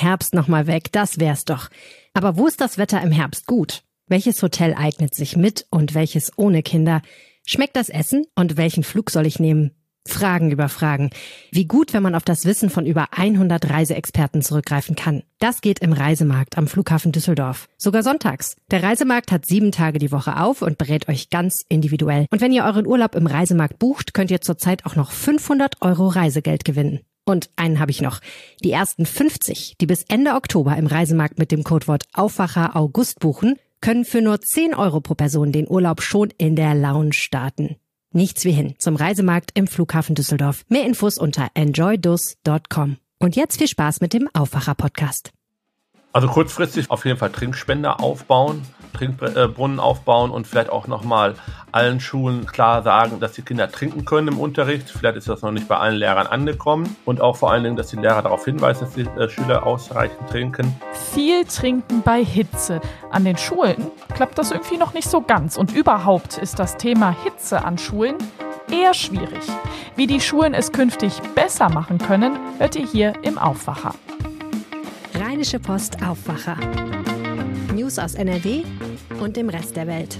Herbst nochmal weg, das wär's doch. Aber wo ist das Wetter im Herbst gut? Welches Hotel eignet sich mit und welches ohne Kinder? Schmeckt das Essen und welchen Flug soll ich nehmen? Fragen über Fragen. Wie gut, wenn man auf das Wissen von über 100 Reiseexperten zurückgreifen kann. Das geht im Reisemarkt am Flughafen Düsseldorf. Sogar sonntags. Der Reisemarkt hat sieben Tage die Woche auf und berät euch ganz individuell. Und wenn ihr euren Urlaub im Reisemarkt bucht, könnt ihr zurzeit auch noch 500 Euro Reisegeld gewinnen. Und einen habe ich noch. Die ersten 50, die bis Ende Oktober im Reisemarkt mit dem Codewort Aufwacher August buchen, können für nur 10 Euro pro Person den Urlaub schon in der Lounge starten. Nichts wie hin zum Reisemarkt im Flughafen Düsseldorf. Mehr Infos unter enjoydus.com. Und jetzt viel Spaß mit dem Aufwacher-Podcast. Also kurzfristig auf jeden Fall Trinkspender aufbauen, Trinkbrunnen aufbauen und vielleicht auch nochmal allen Schulen klar sagen, dass die Kinder trinken können im Unterricht. Vielleicht ist das noch nicht bei allen Lehrern angekommen. Und auch vor allen Dingen, dass die Lehrer darauf hinweisen, dass die äh, Schüler ausreichend trinken. Viel trinken bei Hitze. An den Schulen klappt das irgendwie noch nicht so ganz. Und überhaupt ist das Thema Hitze an Schulen eher schwierig. Wie die Schulen es künftig besser machen können, hört ihr hier im Aufwacher. Rheinische Post Aufwacher. News aus NRW und dem Rest der Welt.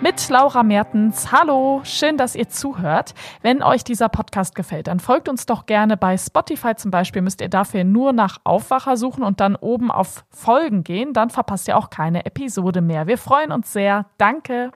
Mit Laura Mertens. Hallo, schön, dass ihr zuhört. Wenn euch dieser Podcast gefällt, dann folgt uns doch gerne bei Spotify zum Beispiel. Müsst ihr dafür nur nach Aufwacher suchen und dann oben auf Folgen gehen. Dann verpasst ihr auch keine Episode mehr. Wir freuen uns sehr. Danke.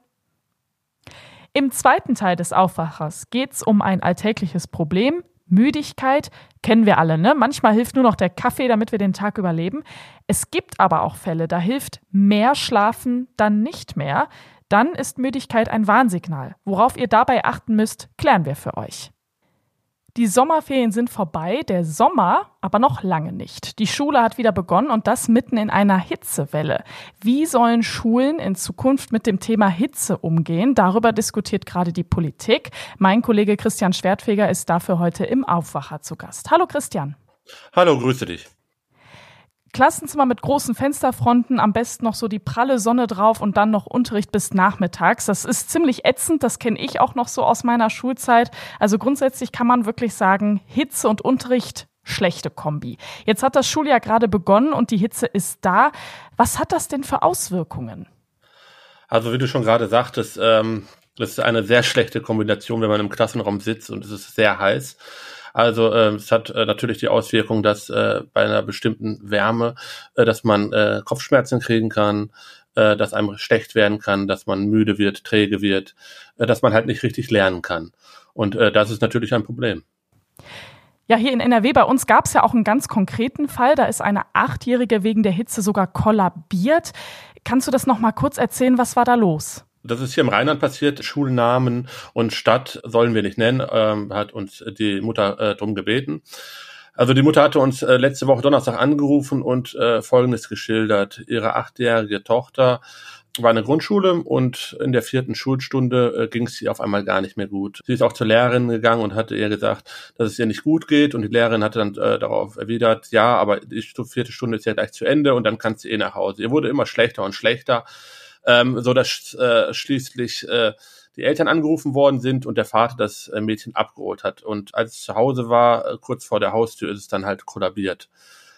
Im zweiten Teil des Aufwachers geht es um ein alltägliches Problem, Müdigkeit kennen wir alle, ne? Manchmal hilft nur noch der Kaffee, damit wir den Tag überleben. Es gibt aber auch Fälle, da hilft mehr Schlafen dann nicht mehr. Dann ist Müdigkeit ein Warnsignal. Worauf ihr dabei achten müsst, klären wir für euch. Die Sommerferien sind vorbei, der Sommer aber noch lange nicht. Die Schule hat wieder begonnen und das mitten in einer Hitzewelle. Wie sollen Schulen in Zukunft mit dem Thema Hitze umgehen? Darüber diskutiert gerade die Politik. Mein Kollege Christian Schwertfeger ist dafür heute im Aufwacher zu Gast. Hallo Christian. Hallo, grüße dich. Klassenzimmer mit großen Fensterfronten, am besten noch so die pralle Sonne drauf und dann noch Unterricht bis nachmittags. Das ist ziemlich ätzend, das kenne ich auch noch so aus meiner Schulzeit. Also grundsätzlich kann man wirklich sagen, Hitze und Unterricht schlechte Kombi. Jetzt hat das Schuljahr gerade begonnen und die Hitze ist da. Was hat das denn für Auswirkungen? Also wie du schon gerade sagtest, ähm, das ist eine sehr schlechte Kombination, wenn man im Klassenraum sitzt und es ist sehr heiß. Also äh, es hat äh, natürlich die Auswirkung, dass äh, bei einer bestimmten Wärme, äh, dass man äh, Kopfschmerzen kriegen kann, äh, dass einem schlecht werden kann, dass man müde wird, träge wird, äh, dass man halt nicht richtig lernen kann. Und äh, das ist natürlich ein Problem. Ja, hier in NRW bei uns gab es ja auch einen ganz konkreten Fall. Da ist eine Achtjährige wegen der Hitze sogar kollabiert. Kannst du das noch mal kurz erzählen? Was war da los? Das ist hier im Rheinland passiert. Schulnamen und Stadt sollen wir nicht nennen, ähm, hat uns die Mutter äh, drum gebeten. Also die Mutter hatte uns äh, letzte Woche Donnerstag angerufen und äh, Folgendes geschildert. Ihre achtjährige Tochter war in der Grundschule und in der vierten Schulstunde äh, ging es ihr auf einmal gar nicht mehr gut. Sie ist auch zur Lehrerin gegangen und hatte ihr gesagt, dass es ihr nicht gut geht und die Lehrerin hatte dann äh, darauf erwidert, ja, aber die vierte Stunde ist ja gleich zu Ende und dann kannst du eh nach Hause. Ihr wurde immer schlechter und schlechter ähm, so dass äh, schließlich äh, die Eltern angerufen worden sind und der Vater das äh, Mädchen abgeholt hat. Und als es zu Hause war, äh, kurz vor der Haustür, ist es dann halt kollabiert.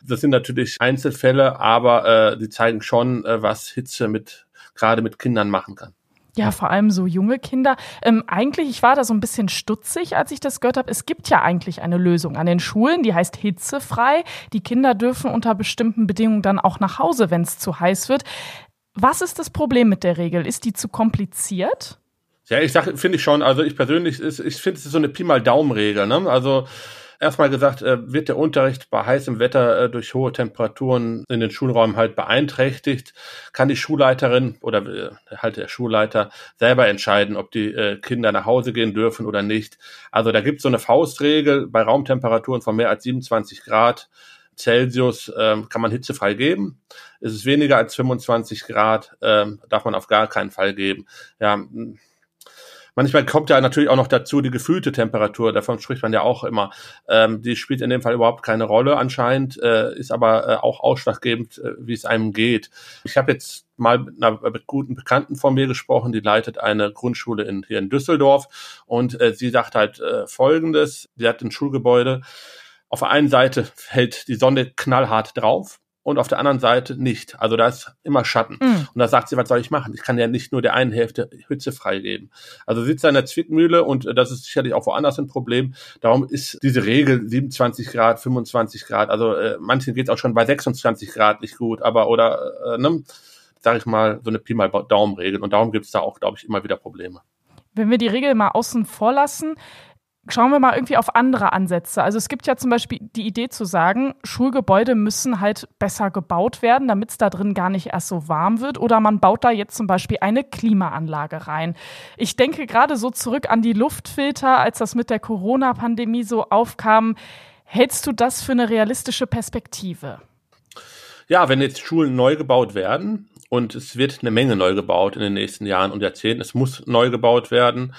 Das sind natürlich Einzelfälle, aber äh, die zeigen schon, äh, was Hitze mit gerade mit Kindern machen kann. Ja, vor allem so junge Kinder. Ähm, eigentlich, ich war da so ein bisschen stutzig, als ich das gehört habe. Es gibt ja eigentlich eine Lösung an den Schulen, die heißt hitzefrei. Die Kinder dürfen unter bestimmten Bedingungen dann auch nach Hause, wenn es zu heiß wird. Was ist das Problem mit der Regel? Ist die zu kompliziert? Ja, ich sag, finde ich schon. Also ich persönlich, ist, ich finde es ist so eine Pi mal Daumen-Regel. Ne? Also erstmal gesagt, äh, wird der Unterricht bei heißem Wetter äh, durch hohe Temperaturen in den Schulräumen halt beeinträchtigt, kann die Schulleiterin oder äh, halt der Schulleiter selber entscheiden, ob die äh, Kinder nach Hause gehen dürfen oder nicht. Also da gibt es so eine Faustregel bei Raumtemperaturen von mehr als 27 Grad Celsius ähm, kann man hitzefrei geben. Ist es weniger als 25 Grad, ähm, darf man auf gar keinen Fall geben. Ja, manchmal kommt ja natürlich auch noch dazu die gefühlte Temperatur, davon spricht man ja auch immer. Ähm, die spielt in dem Fall überhaupt keine Rolle anscheinend, äh, ist aber äh, auch ausschlaggebend, äh, wie es einem geht. Ich habe jetzt mal mit einer guten Bekannten von mir gesprochen, die leitet eine Grundschule in, hier in Düsseldorf und äh, sie sagt halt äh, Folgendes, sie hat ein Schulgebäude, auf der einen Seite hält die Sonne knallhart drauf und auf der anderen Seite nicht. Also da ist immer Schatten. Mhm. Und da sagt sie, was soll ich machen? Ich kann ja nicht nur der einen Hälfte Hitze freigeben. Also sitzt er in der Zwickmühle und das ist sicherlich auch woanders ein Problem. Darum ist diese Regel 27 Grad, 25 Grad, also äh, manchen geht es auch schon bei 26 Grad nicht gut, aber oder äh, ne, sag ich mal, so eine Pi mal Daumenregel. Und darum gibt es da auch, glaube ich, immer wieder Probleme. Wenn wir die Regel mal außen vor lassen, schauen wir mal irgendwie auf andere Ansätze. Also es gibt ja zum Beispiel die Idee zu sagen, Schulgebäude müssen halt besser gebaut werden, damit es da drin gar nicht erst so warm wird. Oder man baut da jetzt zum Beispiel eine Klimaanlage rein. Ich denke gerade so zurück an die Luftfilter, als das mit der Corona-Pandemie so aufkam. Hältst du das für eine realistische Perspektive? Ja, wenn jetzt Schulen neu gebaut werden und es wird eine Menge neu gebaut in den nächsten Jahren und Jahrzehnten, es muss neu gebaut werden,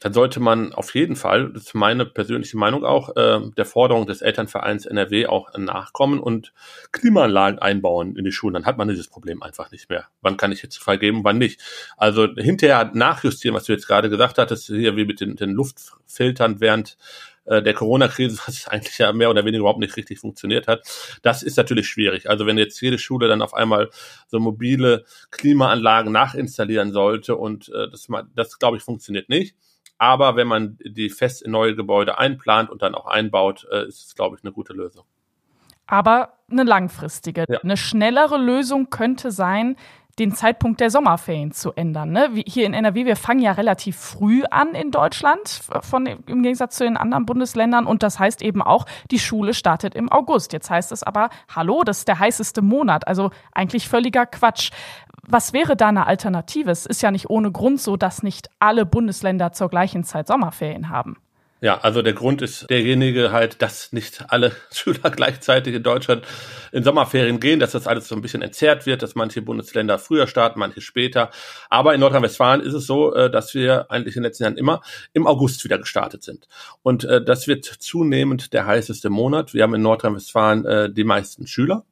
dann sollte man auf jeden Fall, das ist meine persönliche Meinung auch, äh, der Forderung des Elternvereins NRW auch nachkommen und Klimaanlagen einbauen in die Schulen. Dann hat man dieses Problem einfach nicht mehr. Wann kann ich jetzt freigeben, wann nicht? Also hinterher nachjustieren, was du jetzt gerade gesagt hattest, hier wie mit den, den Luftfiltern während äh, der Corona-Krise, was eigentlich ja mehr oder weniger überhaupt nicht richtig funktioniert hat. Das ist natürlich schwierig. Also wenn jetzt jede Schule dann auf einmal so mobile Klimaanlagen nachinstallieren sollte und äh, das, das glaube ich, funktioniert nicht. Aber wenn man die fest in neue Gebäude einplant und dann auch einbaut, äh, ist es, glaube ich, eine gute Lösung. Aber eine langfristige. Ja. Eine schnellere Lösung könnte sein, den Zeitpunkt der Sommerferien zu ändern. Ne? Wie hier in NRW, wir fangen ja relativ früh an in Deutschland, von, im Gegensatz zu den anderen Bundesländern. Und das heißt eben auch, die Schule startet im August. Jetzt heißt es aber, hallo, das ist der heißeste Monat. Also eigentlich völliger Quatsch. Was wäre da eine Alternative? Es ist ja nicht ohne Grund so, dass nicht alle Bundesländer zur gleichen Zeit Sommerferien haben. Ja, also der Grund ist derjenige halt, dass nicht alle Schüler gleichzeitig in Deutschland in Sommerferien gehen, dass das alles so ein bisschen entzerrt wird, dass manche Bundesländer früher starten, manche später. Aber in Nordrhein-Westfalen ist es so, äh, dass wir eigentlich in den letzten Jahren immer im August wieder gestartet sind. Und äh, das wird zunehmend der heißeste Monat. Wir haben in Nordrhein-Westfalen äh, die meisten Schüler.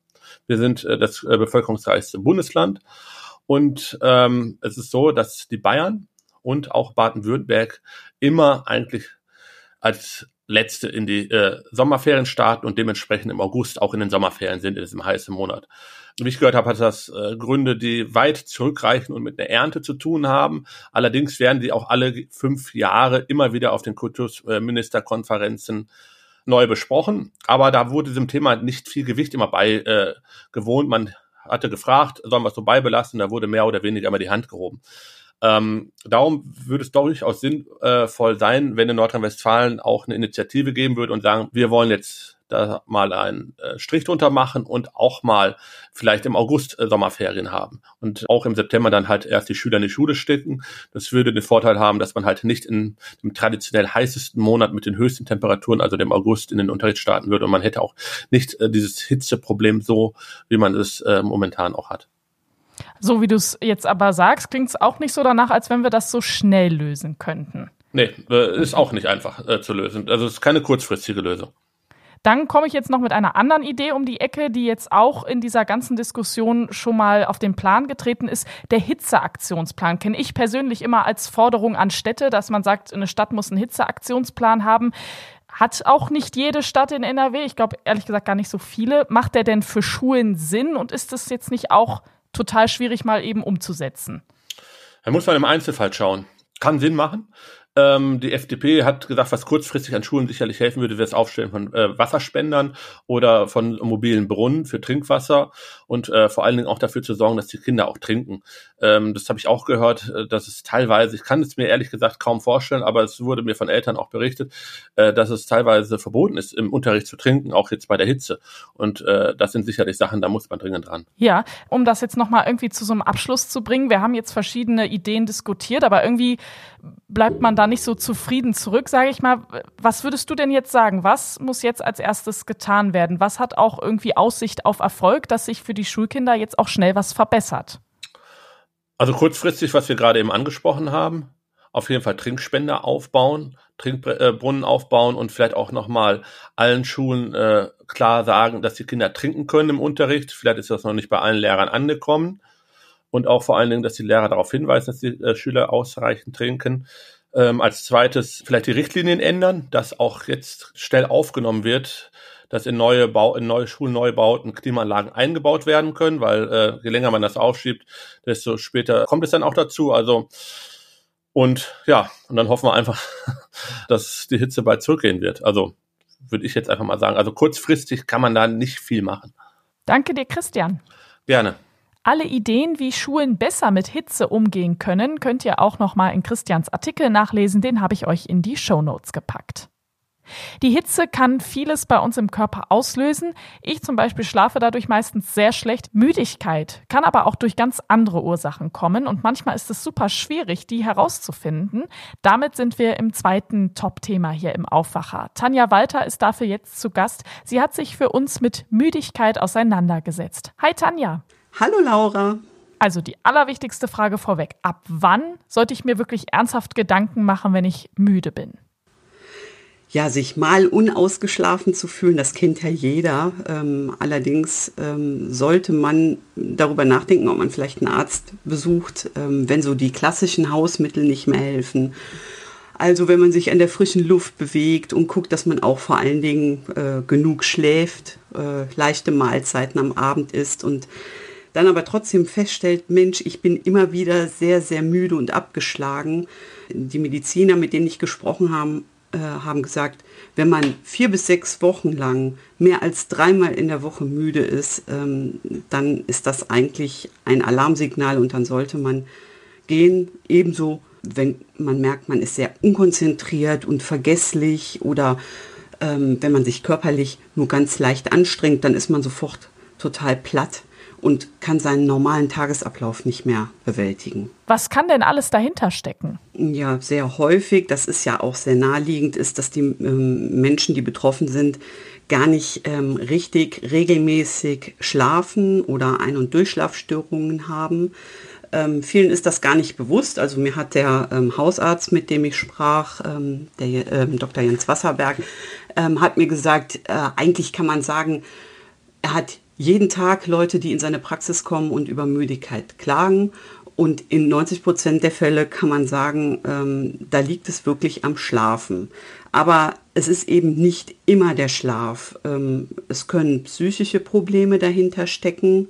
Wir sind das bevölkerungsreichste Bundesland. Und ähm, es ist so, dass die Bayern und auch Baden-Württemberg immer eigentlich als letzte in die äh, Sommerferien starten und dementsprechend im August auch in den Sommerferien sind, in diesem heißen Monat. Wie ich gehört habe, hat das äh, Gründe, die weit zurückreichen und mit einer Ernte zu tun haben. Allerdings werden die auch alle fünf Jahre immer wieder auf den Kultusministerkonferenzen neu besprochen. Aber da wurde diesem Thema nicht viel Gewicht immer bei äh, gewohnt. Man hatte gefragt, sollen wir es so beibelassen? Da wurde mehr oder weniger immer die Hand gehoben. Ähm, darum würde es durchaus sinnvoll sein, wenn in Nordrhein-Westfalen auch eine Initiative geben würde und sagen, wir wollen jetzt da mal einen äh, Strich drunter machen und auch mal vielleicht im August äh, Sommerferien haben und auch im September dann halt erst die Schüler in die Schule stecken. Das würde den Vorteil haben, dass man halt nicht in dem traditionell heißesten Monat mit den höchsten Temperaturen, also dem August, in den Unterricht starten würde und man hätte auch nicht äh, dieses Hitzeproblem so, wie man es äh, momentan auch hat. So wie du es jetzt aber sagst, klingt es auch nicht so danach, als wenn wir das so schnell lösen könnten. Nee, ist auch nicht einfach äh, zu lösen. Also es ist keine kurzfristige Lösung. Dann komme ich jetzt noch mit einer anderen Idee um die Ecke, die jetzt auch in dieser ganzen Diskussion schon mal auf den Plan getreten ist. Der Hitzeaktionsplan kenne ich persönlich immer als Forderung an Städte, dass man sagt, eine Stadt muss einen Hitzeaktionsplan haben. Hat auch nicht jede Stadt in NRW, ich glaube ehrlich gesagt gar nicht so viele. Macht der denn für Schulen Sinn und ist das jetzt nicht auch total schwierig mal eben umzusetzen? Da muss man im Einzelfall schauen. Kann Sinn machen. Ähm, die FDP hat gesagt, was kurzfristig an Schulen sicherlich helfen würde, wäre das Aufstellen von äh, Wasserspendern oder von mobilen Brunnen für Trinkwasser und äh, vor allen Dingen auch dafür zu sorgen, dass die Kinder auch trinken. Ähm, das habe ich auch gehört, äh, dass es teilweise, ich kann es mir ehrlich gesagt kaum vorstellen, aber es wurde mir von Eltern auch berichtet, äh, dass es teilweise verboten ist, im Unterricht zu trinken, auch jetzt bei der Hitze. Und äh, das sind sicherlich Sachen, da muss man dringend dran. Ja, um das jetzt nochmal irgendwie zu so einem Abschluss zu bringen, wir haben jetzt verschiedene Ideen diskutiert, aber irgendwie bleibt man da nicht so zufrieden zurück, sage ich mal. Was würdest du denn jetzt sagen? Was muss jetzt als erstes getan werden? Was hat auch irgendwie Aussicht auf Erfolg, dass sich für die Schulkinder jetzt auch schnell was verbessert? Also kurzfristig, was wir gerade eben angesprochen haben, auf jeden Fall Trinkspender aufbauen, Trinkbrunnen aufbauen und vielleicht auch nochmal allen Schulen äh, klar sagen, dass die Kinder trinken können im Unterricht. Vielleicht ist das noch nicht bei allen Lehrern angekommen und auch vor allen Dingen, dass die Lehrer darauf hinweisen, dass die äh, Schüler ausreichend trinken. Ähm, als zweites vielleicht die Richtlinien ändern, dass auch jetzt schnell aufgenommen wird, dass in neue Bau, in neue Schulneubauten Klimaanlagen eingebaut werden können, weil äh, je länger man das aufschiebt, desto später kommt es dann auch dazu. Also und ja, und dann hoffen wir einfach, dass die Hitze bald zurückgehen wird. Also würde ich jetzt einfach mal sagen. Also kurzfristig kann man da nicht viel machen. Danke dir, Christian. Gerne. Alle Ideen, wie Schulen besser mit Hitze umgehen können, könnt ihr auch noch mal in Christians Artikel nachlesen. Den habe ich euch in die Show Notes gepackt. Die Hitze kann vieles bei uns im Körper auslösen. Ich zum Beispiel schlafe dadurch meistens sehr schlecht. Müdigkeit kann aber auch durch ganz andere Ursachen kommen und manchmal ist es super schwierig, die herauszufinden. Damit sind wir im zweiten Top-Thema hier im Aufwacher. Tanja Walter ist dafür jetzt zu Gast. Sie hat sich für uns mit Müdigkeit auseinandergesetzt. Hi Tanja. Hallo Laura. Also die allerwichtigste Frage vorweg. Ab wann sollte ich mir wirklich ernsthaft Gedanken machen, wenn ich müde bin? Ja, sich mal unausgeschlafen zu fühlen, das kennt ja jeder. Ähm, allerdings ähm, sollte man darüber nachdenken, ob man vielleicht einen Arzt besucht, ähm, wenn so die klassischen Hausmittel nicht mehr helfen. Also wenn man sich an der frischen Luft bewegt und guckt, dass man auch vor allen Dingen äh, genug schläft, äh, leichte Mahlzeiten am Abend isst und dann aber trotzdem feststellt, Mensch, ich bin immer wieder sehr, sehr müde und abgeschlagen. Die Mediziner, mit denen ich gesprochen habe, äh, haben gesagt, wenn man vier bis sechs Wochen lang mehr als dreimal in der Woche müde ist, ähm, dann ist das eigentlich ein Alarmsignal und dann sollte man gehen. Ebenso, wenn man merkt, man ist sehr unkonzentriert und vergesslich oder ähm, wenn man sich körperlich nur ganz leicht anstrengt, dann ist man sofort total platt und kann seinen normalen Tagesablauf nicht mehr bewältigen. Was kann denn alles dahinter stecken? Ja, sehr häufig, das ist ja auch sehr naheliegend, ist, dass die ähm, Menschen, die betroffen sind, gar nicht ähm, richtig regelmäßig schlafen oder Ein- und Durchschlafstörungen haben. Ähm, vielen ist das gar nicht bewusst. Also mir hat der ähm, Hausarzt, mit dem ich sprach, ähm, der ähm, Dr. Jens Wasserberg, ähm, hat mir gesagt, äh, eigentlich kann man sagen, er hat jeden Tag Leute, die in seine Praxis kommen und über Müdigkeit klagen. Und in 90 Prozent der Fälle kann man sagen, ähm, da liegt es wirklich am Schlafen. Aber es ist eben nicht immer der Schlaf. Ähm, es können psychische Probleme dahinter stecken,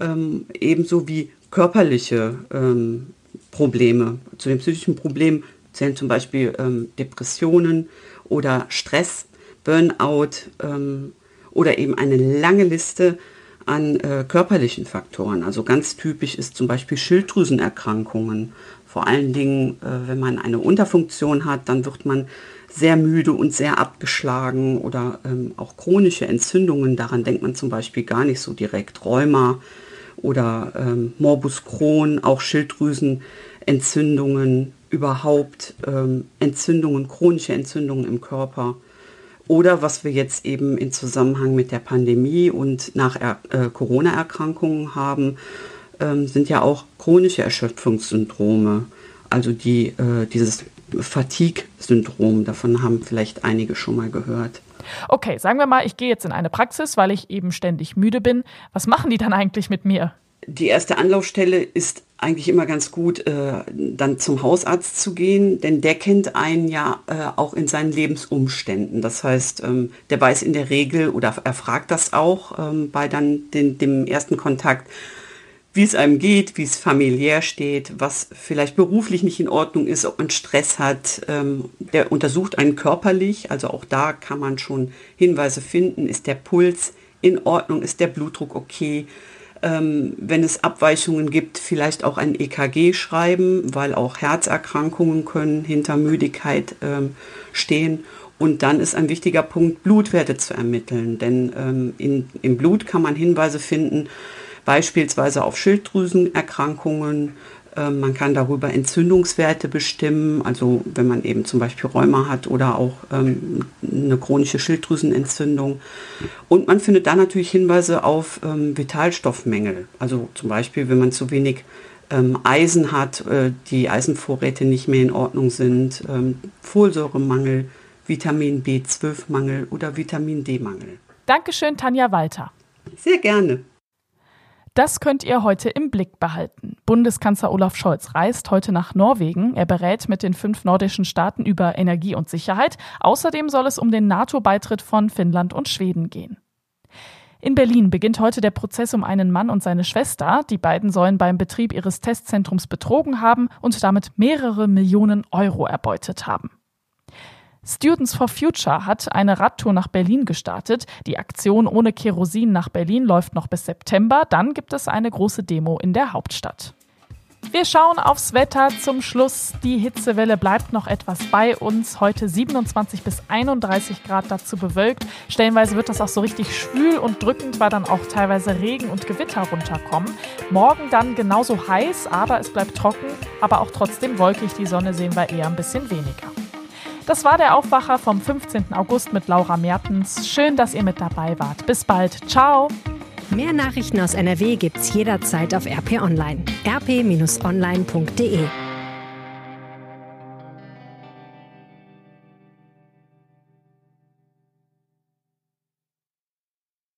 ähm, ebenso wie körperliche ähm, Probleme. Zu den psychischen Problemen zählen zum Beispiel ähm, Depressionen oder Stress, Burnout, ähm, oder eben eine lange Liste an äh, körperlichen Faktoren. Also ganz typisch ist zum Beispiel Schilddrüsenerkrankungen. Vor allen Dingen, äh, wenn man eine Unterfunktion hat, dann wird man sehr müde und sehr abgeschlagen oder ähm, auch chronische Entzündungen. Daran denkt man zum Beispiel gar nicht so direkt. Rheuma oder ähm, Morbus Crohn, auch Schilddrüsenentzündungen, überhaupt ähm, Entzündungen, chronische Entzündungen im Körper. Oder was wir jetzt eben in Zusammenhang mit der Pandemie und nach er äh, Corona-Erkrankungen haben, ähm, sind ja auch chronische Erschöpfungssyndrome. Also die, äh, dieses Fatigue-Syndrom, davon haben vielleicht einige schon mal gehört. Okay, sagen wir mal, ich gehe jetzt in eine Praxis, weil ich eben ständig müde bin. Was machen die dann eigentlich mit mir? Die erste Anlaufstelle ist eigentlich immer ganz gut, äh, dann zum Hausarzt zu gehen, denn der kennt einen ja äh, auch in seinen Lebensumständen. Das heißt, ähm, der weiß in der Regel oder er fragt das auch ähm, bei dann den, dem ersten Kontakt, wie es einem geht, wie es familiär steht, was vielleicht beruflich nicht in Ordnung ist, ob man Stress hat. Ähm, der untersucht einen körperlich, also auch da kann man schon Hinweise finden, ist der Puls in Ordnung, ist der Blutdruck okay ähm, wenn es Abweichungen gibt, vielleicht auch ein EKG schreiben, weil auch Herzerkrankungen können hinter Müdigkeit ähm, stehen. Und dann ist ein wichtiger Punkt, Blutwerte zu ermitteln. Denn ähm, in, im Blut kann man Hinweise finden, beispielsweise auf Schilddrüsenerkrankungen, man kann darüber Entzündungswerte bestimmen, also wenn man eben zum Beispiel Rheuma hat oder auch ähm, eine chronische Schilddrüsenentzündung. Und man findet da natürlich Hinweise auf ähm, Vitalstoffmängel, also zum Beispiel, wenn man zu wenig ähm, Eisen hat, äh, die Eisenvorräte nicht mehr in Ordnung sind, ähm, Folsäuremangel, Vitamin B12-Mangel oder Vitamin D-Mangel. Dankeschön, Tanja Walter. Sehr gerne. Das könnt ihr heute im Blick behalten. Bundeskanzler Olaf Scholz reist heute nach Norwegen. Er berät mit den fünf nordischen Staaten über Energie und Sicherheit. Außerdem soll es um den NATO-Beitritt von Finnland und Schweden gehen. In Berlin beginnt heute der Prozess um einen Mann und seine Schwester. Die beiden sollen beim Betrieb ihres Testzentrums betrogen haben und damit mehrere Millionen Euro erbeutet haben. Students for Future hat eine Radtour nach Berlin gestartet. Die Aktion ohne Kerosin nach Berlin läuft noch bis September. Dann gibt es eine große Demo in der Hauptstadt. Wir schauen aufs Wetter zum Schluss. Die Hitzewelle bleibt noch etwas bei uns. Heute 27 bis 31 Grad dazu bewölkt. Stellenweise wird das auch so richtig schwül und drückend, weil dann auch teilweise Regen und Gewitter runterkommen. Morgen dann genauso heiß, aber es bleibt trocken, aber auch trotzdem wolkig. Die Sonne sehen wir eher ein bisschen weniger. Das war der Aufwacher vom 15. August mit Laura Mertens. Schön, dass ihr mit dabei wart. Bis bald. Ciao. Mehr Nachrichten aus NRW gibt's jederzeit auf RP Online. rp-online.de